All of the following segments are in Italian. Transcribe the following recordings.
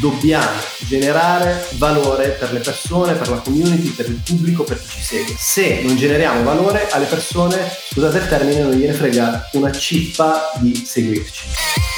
dobbiamo generare valore per le persone, per la community, per il pubblico, per chi ci segue. Se non generiamo valore alle persone, scusate il termine, non gliene frega una cippa di seguirci.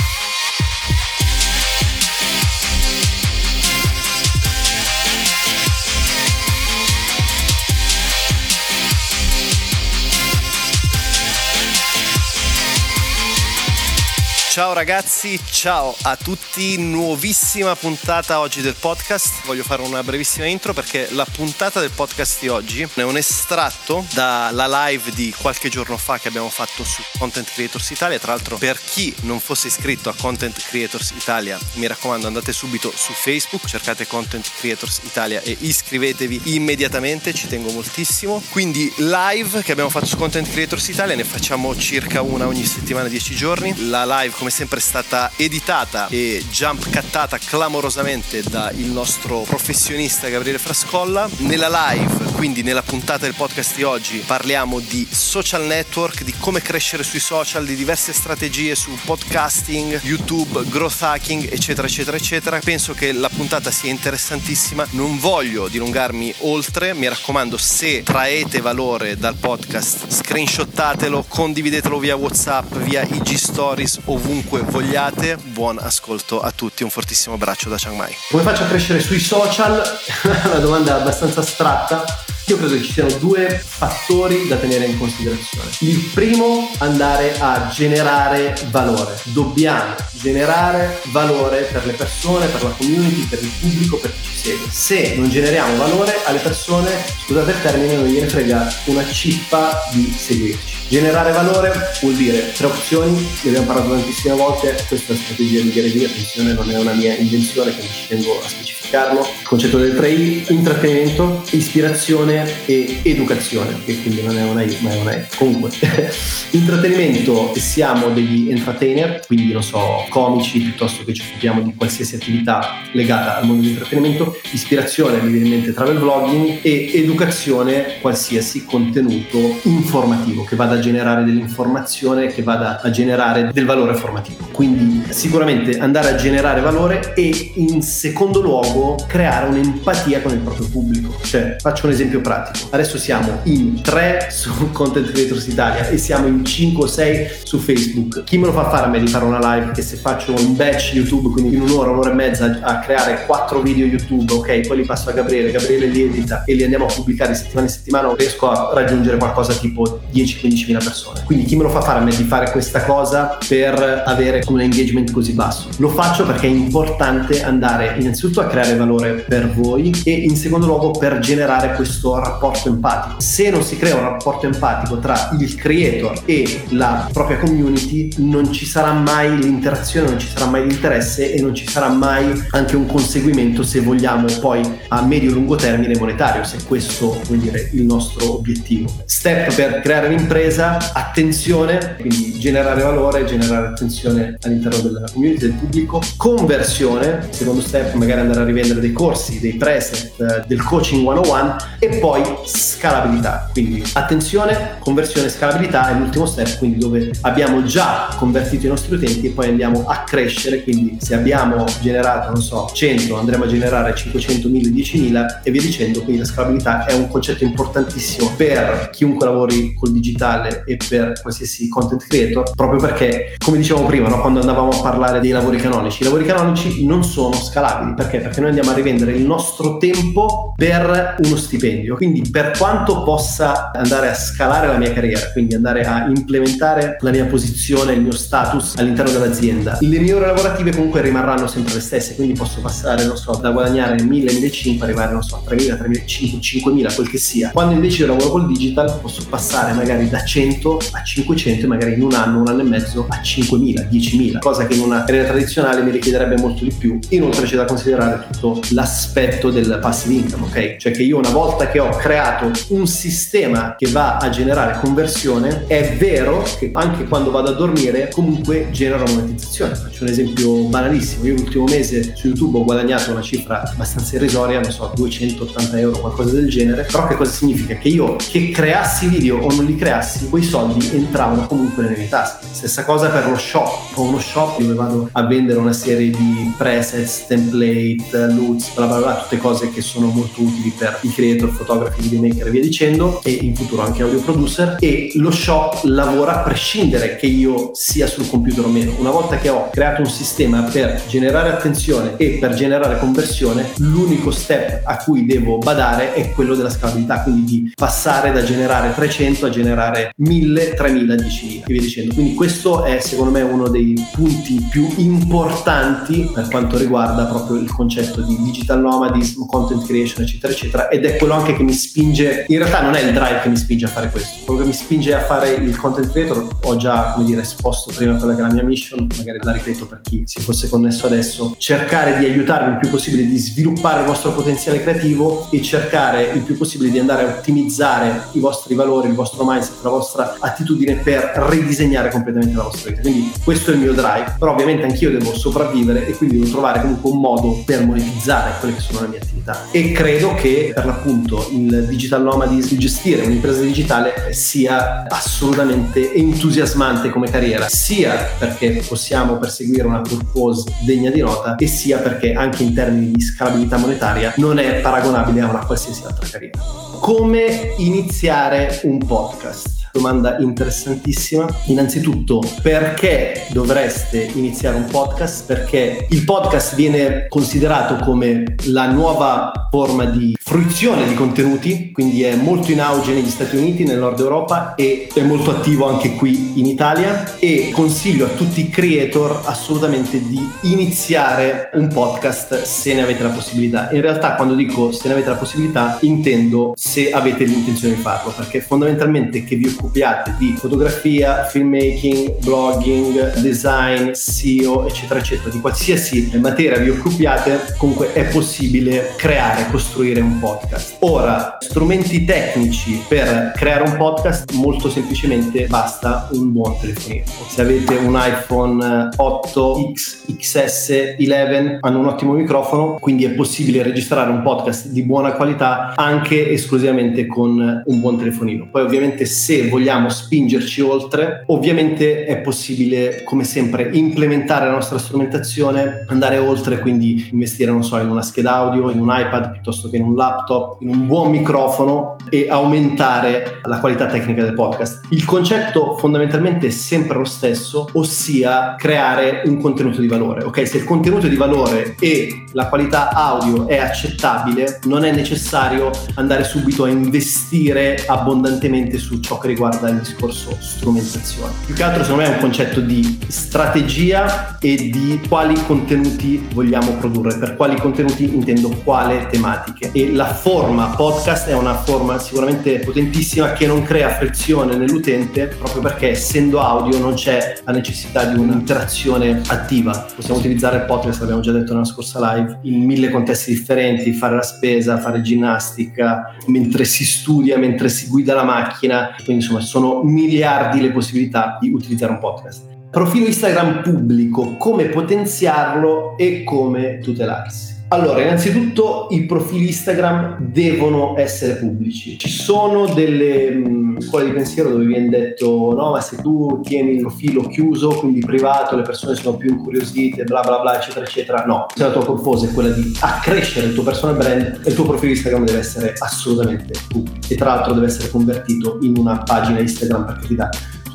Ciao ragazzi, ciao a tutti, nuovissima puntata oggi del podcast. Voglio fare una brevissima intro perché la puntata del podcast di oggi è un estratto dalla live di qualche giorno fa che abbiamo fatto su Content Creators Italia. Tra l'altro per chi non fosse iscritto a Content Creators Italia, mi raccomando andate subito su Facebook, cercate Content Creators Italia e iscrivetevi immediatamente, ci tengo moltissimo. Quindi live che abbiamo fatto su Content Creators Italia, ne facciamo circa una ogni settimana, 10 giorni. La live come sempre è stata editata e jump cattata clamorosamente dal nostro professionista Gabriele Frascolla. Nella live, quindi nella puntata del podcast di oggi, parliamo di social network, di come crescere sui social, di diverse strategie su podcasting, YouTube, growth hacking, eccetera, eccetera, eccetera. Penso che la puntata sia interessantissima. Non voglio dilungarmi oltre, mi raccomando, se traete valore dal podcast, screenshottatelo, condividetelo via WhatsApp, via IG Stories, ovunque ovunque vogliate. Buon ascolto a tutti, un fortissimo abbraccio da Chiang Mai. Come faccio a crescere sui social? Una domanda abbastanza astratta. Io credo che ci siano due fattori da tenere in considerazione. Il primo, andare a generare valore. Dobbiamo generare valore per le persone, per la community, per il pubblico, per chi ci segue. Se non generiamo valore alle persone, scusate il termine, non gliene frega una cippa di seguirci. Generare valore vuol dire tre opzioni, ne abbiamo parlato tantissime volte, questa strategia di Gary attenzione, non è una mia invenzione, quindi ci tengo a specificarlo. Il concetto del 3I, intrattenimento, ispirazione e educazione, che quindi non è una I, ma è una E. Comunque, intrattenimento, siamo degli entertainer, quindi non so, comici, piuttosto che ci occupiamo di qualsiasi attività legata al mondo dell'intrattenimento, ispirazione, mi viene in mente travel vlogging e educazione, qualsiasi contenuto informativo che vada generare dell'informazione, che vada a generare del valore formativo. Quindi sicuramente andare a generare valore e in secondo luogo creare un'empatia con il proprio pubblico. Cioè, faccio un esempio pratico. Adesso siamo in tre su Content Creators Italia e siamo in 5 o 6 su Facebook. Chi me lo fa fare a me di fare una live che se faccio un batch YouTube, quindi in un'ora, un'ora e mezza a creare 4 video YouTube, ok, poi li passo a Gabriele, Gabriele li edita e li andiamo a pubblicare settimana in settimana, riesco a raggiungere qualcosa tipo 10-15 mila persone. Quindi chi me lo fa fare a me di fare questa cosa per avere un engagement così basso? Lo faccio perché è importante andare innanzitutto a creare valore per voi e in secondo luogo per generare questo rapporto empatico. Se non si crea un rapporto empatico tra il creator e la propria community, non ci sarà mai l'interazione, non ci sarà mai l'interesse e non ci sarà mai anche un conseguimento se vogliamo poi a medio-lungo termine monetario, se questo vuol dire il nostro obiettivo. Step per creare un'impresa, attenzione, quindi generare valore, generare attenzione all'interno della community, del pubblico, conversione, secondo step magari andare a rivendere dei corsi, dei preset, eh, del coaching 101 e poi scalabilità. Quindi attenzione, conversione, scalabilità è l'ultimo step, quindi dove abbiamo già convertito i nostri utenti e poi andiamo a crescere, quindi se abbiamo generato, non so, 100, andremo a generare 500, 1000, 10.000 e via dicendo, quindi la scalabilità è un concetto importantissimo per chiunque lavori col digitale e per qualsiasi content creator, proprio perché, come dicevamo prima, no, quando andavamo a parlare dei lavori canonici, i lavori canonici non sono scalabili, perché? Perché noi andiamo a rivendere il nostro tempo per uno stipendio, quindi per quanto possa andare a scalare la mia carriera, quindi andare a implementare la mia posizione, il mio status all'interno dell'azienda, le mie ore lavorative comunque rimarranno sempre le stesse, quindi posso passare, non so, da guadagnare 1000, 1500, arrivare, non so, a 3000, 3500, 5000, quel che sia. Quando invece lavoro col digital posso passare magari da 100 a 500 e magari in un anno, un anno e mezzo a 5.000, 10.000, cosa che in una carriera tradizionale mi richiederebbe molto di più. Inoltre c'è da considerare tutto l'aspetto del passive income, ok? Cioè che io una volta che ho creato un sistema che va a generare conversione, è vero che anche quando vado a dormire comunque genera monetizzazione. Faccio un esempio banalissimo, io l'ultimo mese su YouTube ho guadagnato una cifra abbastanza irrisoria, non so, 280 euro, qualcosa del genere, però che cosa significa? Che io che creassi video o non li creassi, ragazzi, quei soldi entravano comunque nelle mie tasche. Stessa cosa per lo shop. Ho uno shop dove vado a vendere una serie di presets, template, loots, bla bla bla, tutte cose che sono molto utili per i creator, fotografi, videomaker e via dicendo, e in futuro anche audio producer. E lo shop lavora a prescindere che io sia sul computer o meno. Una volta che ho creato un sistema per generare attenzione e per generare conversione, l'unico step a cui devo badare è quello della scalabilità, quindi di passare da generare 300 a generare 1000, 3000, 10.000 e via dicendo. Quindi questo è secondo me uno dei punti più importanti per quanto riguarda proprio il concetto di digital nomadism, content creation, eccetera, eccetera. Ed è quello anche che mi spinge, in realtà non è il drive che mi spinge a fare questo, quello che mi spinge a fare il content creator, ho già, come dire, esposto prima quella che è la mia mission, magari la ripeto per chi si fosse connesso adesso, cercare di aiutarvi il più possibile di sviluppare il vostro potenziale creativo e cercare il più possibile di andare a ottimizzare i vostri valori, il vostro mindset, la vostra attitudine per ridisegnare completamente la vostra vita. Quindi questo è il mio drive, però ovviamente anch'io devo sopravvivere e quindi devo trovare comunque un modo per monetizzare quelle che sono le mie attività. E credo che per l'appunto il digital nomadism, gestire un'impresa digitale sia assolutamente entusiasmante come carriera, sia perché possiamo perseguire una purpose degna di nota e sia perché anche in termini di scalabilità monetaria non è paragonabile a una qualsiasi altra carriera. Come iniziare un podcast? Domanda interessantissima. Innanzitutto, perché dovreste iniziare un podcast? Perché il podcast viene considerato come la nuova forma di fruizione di contenuti, quindi è molto in auge negli Stati Uniti, nel nord Europa e è molto attivo anche qui in Italia e consiglio a tutti i creator assolutamente di iniziare un podcast se ne avete la possibilità. In realtà quando dico se ne avete la possibilità intendo se avete l'intenzione di farlo, perché fondamentalmente che vi occupiate di fotografia, filmmaking, blogging, design, SEO, eccetera, eccetera, di qualsiasi materia vi occupiate, comunque è possibile creare, costruire un podcast. Ora, strumenti tecnici per creare un podcast, molto semplicemente basta un buon telefonino. Se avete un iPhone 8X, XS, 11, hanno un ottimo microfono, quindi è possibile registrare un podcast di buona qualità anche esclusivamente con un buon telefonino. Poi ovviamente se vogliamo spingerci oltre, ovviamente è possibile come sempre implementare la nostra strumentazione, andare oltre, quindi investire non so in una scheda audio, in un iPad piuttosto che in un laptop, in un buon microfono e aumentare la qualità tecnica del podcast. Il concetto fondamentalmente è sempre lo stesso, ossia creare un contenuto di valore. Ok, se il contenuto di valore e la qualità audio è accettabile, non è necessario andare subito a investire abbondantemente su ciò che riguarda il discorso strumentazione. Più che altro secondo me è un concetto di strategia e di quali contenuti vogliamo produrre, per quali contenuti intendo quale tematiche e la forma podcast è una forma sicuramente potentissima che non crea frizione nell'utente proprio perché essendo audio non c'è la necessità di un'interazione attiva. Possiamo utilizzare il podcast, l'abbiamo già detto nella scorsa live, in mille contesti differenti, fare la spesa, fare ginnastica, mentre si studia, mentre si guida la macchina, quindi insomma sono miliardi le possibilità di utilizzare un podcast. Profilo Instagram pubblico, come potenziarlo e come tutelarsi. Allora, innanzitutto i profili Instagram devono essere pubblici. Ci sono delle mh, scuole di pensiero dove viene detto no, ma se tu tieni il profilo chiuso, quindi privato, le persone sono più incuriosite, bla bla bla, eccetera, eccetera. No, se la tua purpose è quella di accrescere il tuo personal brand, il tuo profilo Instagram deve essere assolutamente pubblico. E tra l'altro deve essere convertito in una pagina Instagram perché ti dà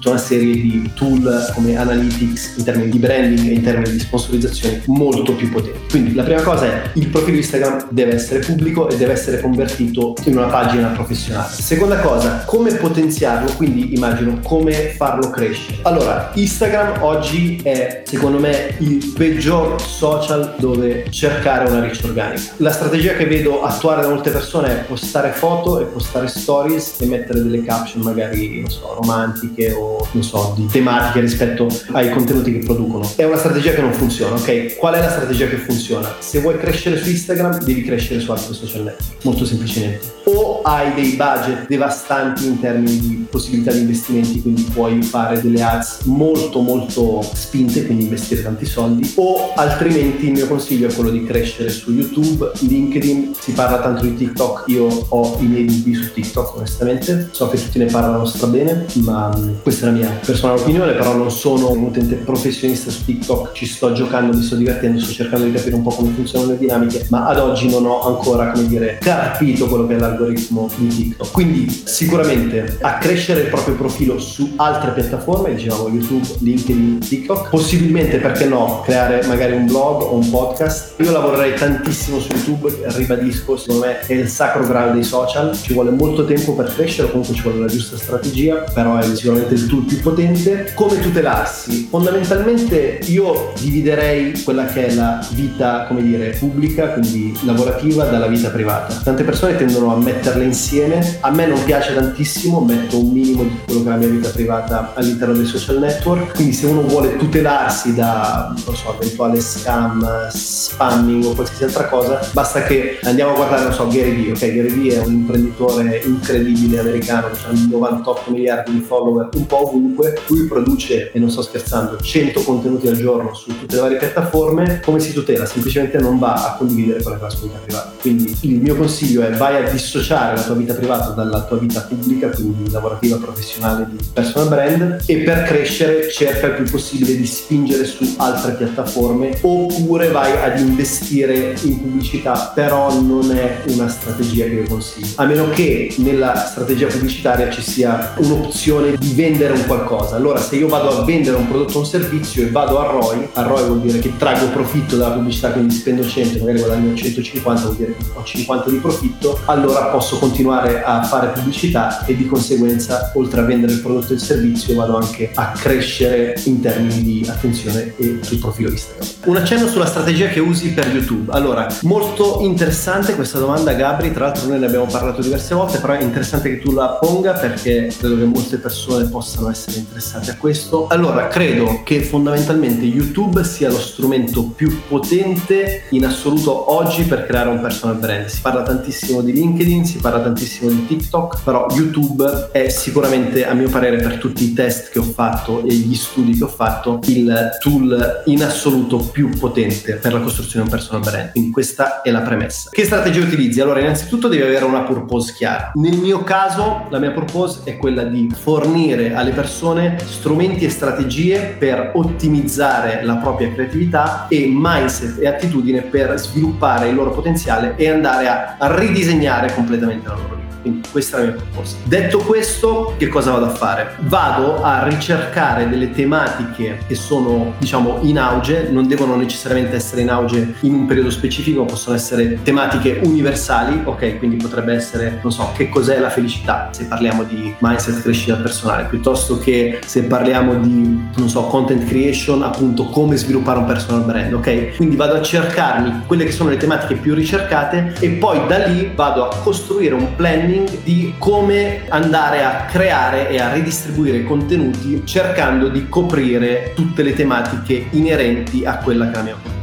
tutta una serie di tool come analytics in termini di branding e in termini di sponsorizzazione molto più potenti. Quindi la prima cosa è il profilo Instagram deve essere pubblico e deve essere convertito in una pagina professionale. Seconda cosa, come potenziarlo, quindi immagino come farlo crescere. Allora, Instagram oggi è secondo me il peggior social dove cercare una reach organica. La strategia che vedo attuare da molte persone è postare foto e postare stories e mettere delle caption magari, non so, romantiche o non so, di tematiche rispetto ai contenuti che producono. È una strategia che non funziona, ok? Qual è la strategia che funziona? Se vuoi crescere su Instagram, devi crescere su altri social network, molto semplicemente. O hai dei budget devastanti in termini di possibilità di investimenti, quindi puoi fare delle ads molto molto spinte, quindi investire tanti soldi, o altrimenti il mio consiglio è quello di crescere su YouTube, LinkedIn, si parla tanto di TikTok, io ho i miei dubbi su TikTok onestamente, so che tutti ne parlano stra bene, ma mm, questa è la mia personale opinione, però non sono un utente professionista su TikTok, ci sto giocando, mi sto divertendo, sto cercando di capire un po' come funzionano le dinamiche, ma ad oggi non ho ancora, come dire, capito quello che è l'algoritmo di TikTok. Quindi sicuramente accrescere il proprio profilo su altre piattaforme, diciamo YouTube, LinkedIn, TikTok, possibilmente perché no, creare magari un blog o un podcast. Io lavorerei tantissimo su YouTube, ribadisco, secondo me è il sacro grado dei social, ci vuole molto tempo per crescere, comunque ci vuole la giusta strategia, però è sicuramente il tool più potente. Come tutelarsi? Fondamentalmente io dividerei quella che è la vita, come dire, pubblica, quindi lavorativa, dalla vita privata. Tante persone tendono a metterle insieme, a me non piace tantissimo, metto un minimo di quello che è la mia vita privata all'interno dei social network, quindi se uno vuole tutelarsi da, non so, eventuale scam, spamming o qualsiasi altra cosa, basta che andiamo a guardare, non so, Gary Vee, ok? Gary Vee è un imprenditore incredibile americano, ha 98 miliardi di follower un po' ovunque, lui produce, e non sto scherzando, 100 contenuti al giorno su tutte le varie piattaforme, come si tutela? Semplicemente non va a condividere quella che è la sua vita privata. Quindi il mio consiglio è vai a dissociare la tua vita privata dalla tua vita pubblica, quindi lavorativa, professionale di personal brand e per crescere cerca il più possibile di spingere su altre piattaforme oppure vai ad investire in pubblicità, però non è una strategia che io consiglio. A meno che nella strategia pubblicitaria ci sia un'opzione di vendere un qualcosa. Allora se io vado a vendere un prodotto o un servizio e vado a ROI, a ROI vuol dire che traggo profitto dalla pubblicità, quindi spendo 100, magari guadagno 150, vuol dire che ho 50 di profitto, allora posso continuare a fare pubblicità e di conseguenza oltre a vendere il prodotto e il servizio vado anche a crescere in termini di attenzione e sul profilo Instagram. Un accenno sulla strategia che usi per YouTube. Allora, molto interessante questa domanda Gabri, tra l'altro noi ne abbiamo parlato diverse volte, però è interessante che tu la ponga perché credo che molte persone possano essere interessate a questo. Allora, credo che fondamentalmente YouTube sia lo strumento più potente in assoluto oggi per creare un personal brand. Si parla tantissimo di LinkedIn, si parla tantissimo di TikTok, però YouTube è sicuramente, a mio parere, per tutti i test che ho fatto e gli studi che ho fatto, il tool in assoluto più potente per la costruzione di un personal brand. Quindi questa è la premessa. Che strategia utilizzi? Allora, innanzitutto devi avere una purpose chiara. Nel mio caso, la mia purpose è quella di fornire alle persone strumenti e strategie per ottimizzare la propria creatività e mindset e attitudine per sviluppare il loro potenziale e andare a, ridisegnare completamente la loro. Quindi questa è la mia proposta. Detto questo, che cosa vado a fare? Vado a ricercare delle tematiche che sono, diciamo, in auge, non devono necessariamente essere in auge in un periodo specifico, possono essere tematiche universali, ok? Quindi potrebbe essere, non so, che cos'è la felicità, se parliamo di mindset crescita personale, piuttosto che se parliamo di, non so, content creation, appunto come sviluppare un personal brand, ok? Quindi vado a cercarmi quelle che sono le tematiche più ricercate e poi da lì vado a costruire un planning di come andare a creare e a ridistribuire contenuti cercando di coprire tutte le tematiche inerenti a quella che è la mia purpose.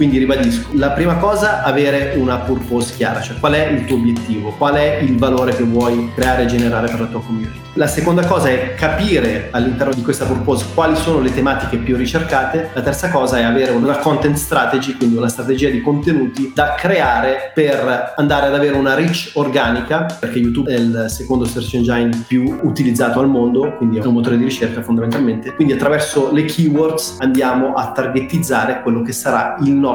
Quindi ribadisco, la prima cosa avere una purpose chiara, cioè qual è il tuo obiettivo, qual è il valore che vuoi creare e generare per la tua community. La seconda cosa è capire all'interno di questa purpose quali sono le tematiche più ricercate. La terza cosa è avere una content strategy, quindi una strategia di contenuti da creare per andare ad avere una reach organica, perché YouTube è il secondo search engine più utilizzato al mondo, quindi è un motore di ricerca fondamentalmente. Quindi attraverso le keywords andiamo a targetizzare quello che sarà il nostro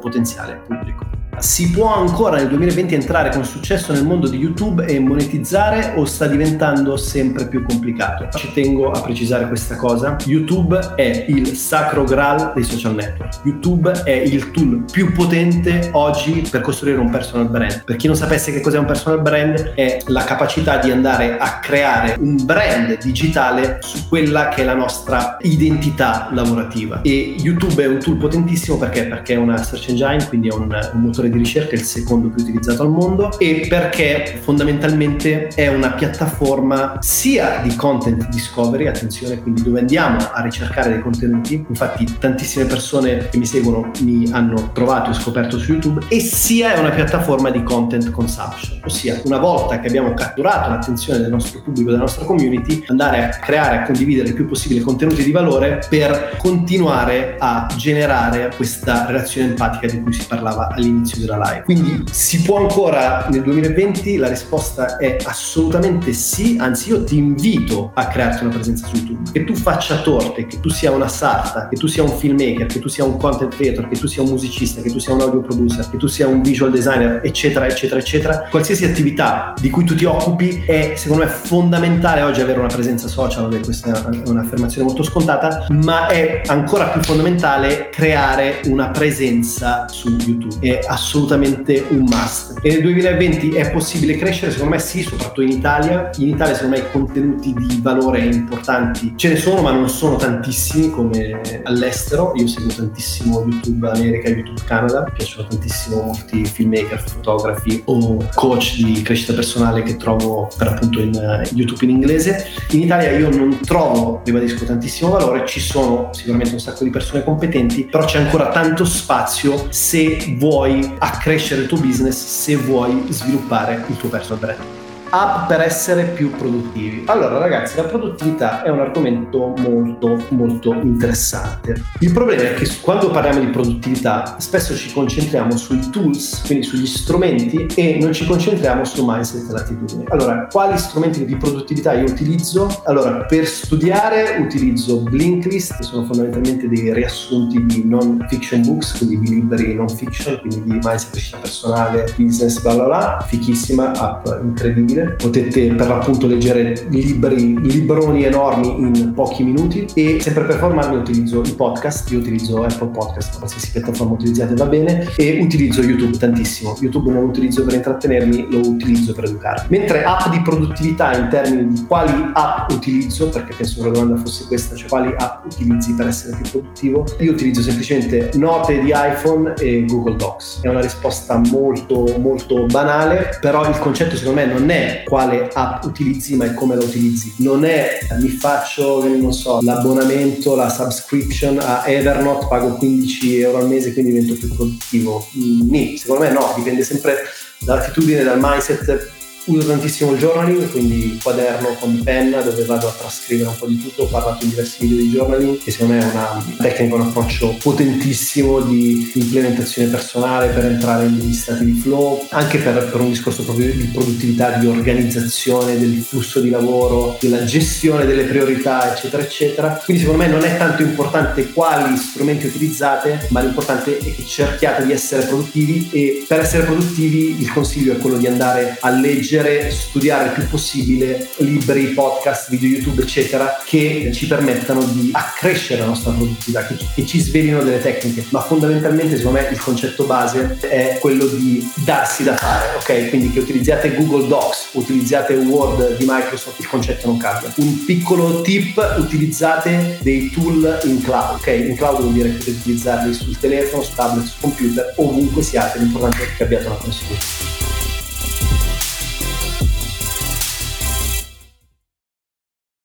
potenziale pubblico. Si può ancora nel 2020 entrare con successo nel mondo di YouTube e monetizzare o sta diventando sempre più complicato? Ci tengo a precisare questa cosa. YouTube è il sacro graal dei social network. YouTube è il tool più potente oggi per costruire un personal brand. Per chi non sapesse che cos'è un personal brand, è la capacità di andare a creare un brand digitale su quella che è la nostra identità lavorativa. E YouTube è un tool potentissimo perché? Perché è una search engine, quindi è un, un motore motore di ricerca, il secondo più utilizzato al mondo e perché fondamentalmente è una piattaforma sia di content discovery, attenzione, quindi dove andiamo a ricercare dei contenuti, infatti tantissime persone che mi seguono mi hanno trovato e scoperto su YouTube, e sia è una piattaforma di content consumption, ossia una volta che abbiamo catturato l'attenzione del nostro pubblico, della nostra community, andare a creare, a condividere il più possibile contenuti di valore per continuare a generare questa relazione empatica di cui si parlava all'inizio della live. Quindi si può ancora nel 2020? La risposta è assolutamente sì, anzi io ti invito a crearti una presenza su YouTube, che tu faccia torte, che tu sia una sarta, che tu sia un filmmaker, che tu sia un content creator, che tu sia un musicista, che tu sia un audio producer, che tu sia un visual designer, eccetera, eccetera, eccetera. Qualsiasi attività di cui tu ti occupi è secondo me fondamentale oggi avere una presenza social, questa è un'affermazione molto scontata, ma è ancora più fondamentale creare una presenza su YouTube. È assolutamente un must. E nel 2020 è possibile crescere? Secondo me sì, soprattutto in Italia. In Italia secondo me i contenuti di valore importanti ce ne sono, ma non sono tantissimi come all'estero. Io seguo tantissimo YouTube America, YouTube Canada, mi piacciono tantissimo molti filmmaker, fotografi o coach di crescita personale che trovo per appunto in uh, YouTube in inglese. In Italia io non trovo, ribadisco, tantissimo valore, ci sono sicuramente un sacco di persone competenti, però c'è ancora tanto spazio se vuoi accrescere il tuo business, se vuoi sviluppare il tuo personal brand app per essere più produttivi. Allora ragazzi, la produttività è un argomento molto molto interessante. Il problema è che quando parliamo di produttività spesso ci concentriamo sui tools, quindi sugli strumenti e non ci concentriamo su mindset e attitudine. Allora, quali strumenti di produttività io utilizzo? Allora, per studiare utilizzo Blinklist, che sono fondamentalmente dei riassunti di non fiction books, quindi di libri non fiction, quindi di mindset, crescita personale, business, bla bla bla, fichissima app incredibile possibile. Potete per l'appunto leggere libri, libroni enormi in pochi minuti e sempre per formarmi utilizzo i podcast, io utilizzo Apple Podcast, qualsiasi piattaforma utilizzate va bene e utilizzo YouTube tantissimo. YouTube non lo utilizzo per intrattenermi, lo utilizzo per educarmi. Mentre app di produttività in termini di quali app utilizzo, perché penso che la domanda fosse questa, cioè quali app utilizzi per essere più produttivo, io utilizzo semplicemente note di iPhone e Google Docs. È una risposta molto molto banale, però il concetto secondo me non quale app utilizzi ma è come la utilizzi. Non è mi faccio, non so, l'abbonamento, la subscription a Evernote, pago 15 euro al mese quindi divento più produttivo. Mm, secondo me no, dipende sempre dall'attitudine, dal mindset Uso tantissimo il journaling, quindi quaderno con penna dove vado a trascrivere un po' di tutto. Ho parlato in diversi video di journaling, che secondo me è una tecnica, un approccio potentissimo di implementazione personale per entrare in degli stati di flow, anche per, per un discorso proprio di produttività, di organizzazione del flusso di lavoro, della gestione delle priorità, eccetera, eccetera. Quindi secondo me non è tanto importante quali strumenti utilizzate, ma l'importante è che cerchiate di essere produttivi e per essere produttivi il consiglio è quello di andare a leggere leggere, studiare il più possibile libri, podcast, video YouTube, eccetera, che ci permettano di accrescere la nostra produttività, che, che ci svelino delle tecniche. Ma fondamentalmente, secondo me, il concetto base è quello di darsi da fare, ok? Quindi che utilizziate Google Docs, utilizziate Word di Microsoft, il concetto non cambia. Un piccolo tip, utilizzate dei tool in cloud, ok? In cloud vuol dire che potete utilizzarli sul telefono, su tablet, su computer, ovunque siate, l'importante è che abbiate una connessione.